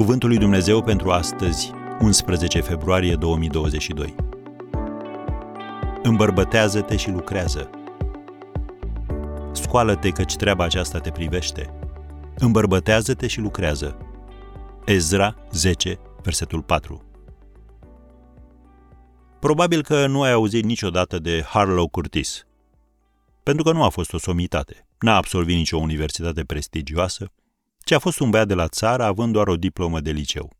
Cuvântul lui Dumnezeu pentru astăzi, 11 februarie 2022. Îmbărbătează-te și lucrează. Scoală-te căci treaba aceasta te privește. Îmbărbătează-te și lucrează. Ezra 10, versetul 4. Probabil că nu ai auzit niciodată de Harlow Curtis, pentru că nu a fost o somitate. N-a absolvit nicio universitate prestigioasă, ci a fost un băiat de la țară având doar o diplomă de liceu.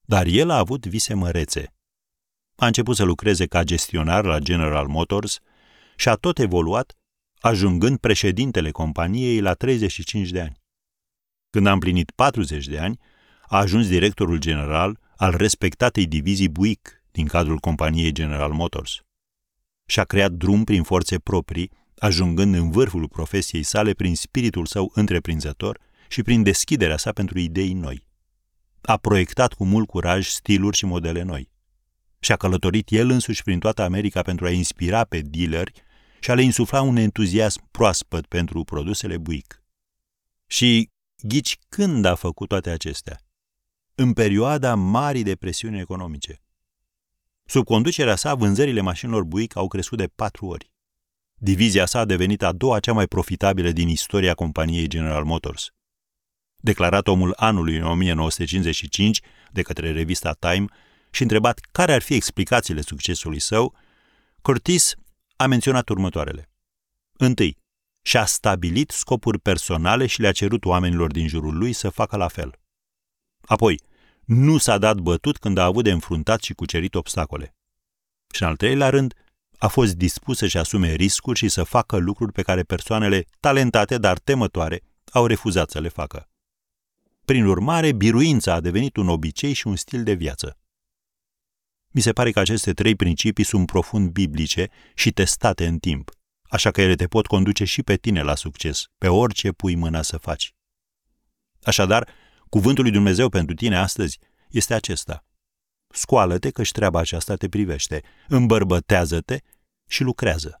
Dar el a avut vise mărețe. A început să lucreze ca gestionar la General Motors și a tot evoluat, ajungând președintele companiei la 35 de ani. Când a împlinit 40 de ani, a ajuns directorul general al respectatei divizii Buick din cadrul companiei General Motors. Și-a creat drum prin forțe proprii, ajungând în vârful profesiei sale prin spiritul său întreprinzător și prin deschiderea sa pentru idei noi. A proiectat cu mult curaj stiluri și modele noi. Și a călătorit el însuși prin toată America pentru a inspira pe dealeri și a le insufla un entuziasm proaspăt pentru produsele Buick. Și ghici când a făcut toate acestea? În perioada Marii Depresiuni Economice. Sub conducerea sa, vânzările mașinilor Buick au crescut de patru ori. Divizia sa a devenit a doua cea mai profitabilă din istoria companiei General Motors. Declarat omul anului în 1955 de către revista Time și întrebat care ar fi explicațiile succesului său, Curtis a menționat următoarele. Întâi, și-a stabilit scopuri personale și le-a cerut oamenilor din jurul lui să facă la fel. Apoi, nu s-a dat bătut când a avut de înfruntat și cucerit obstacole. Și în al treilea rând, a fost dispus să-și asume riscuri și să facă lucruri pe care persoanele talentate, dar temătoare, au refuzat să le facă. Prin urmare, biruința a devenit un obicei și un stil de viață. Mi se pare că aceste trei principii sunt profund biblice și testate în timp, așa că ele te pot conduce și pe tine la succes, pe orice pui mâna să faci. Așadar, cuvântul lui Dumnezeu pentru tine astăzi este acesta. Scoală-te că și treaba aceasta te privește, îmbărbătează-te și lucrează.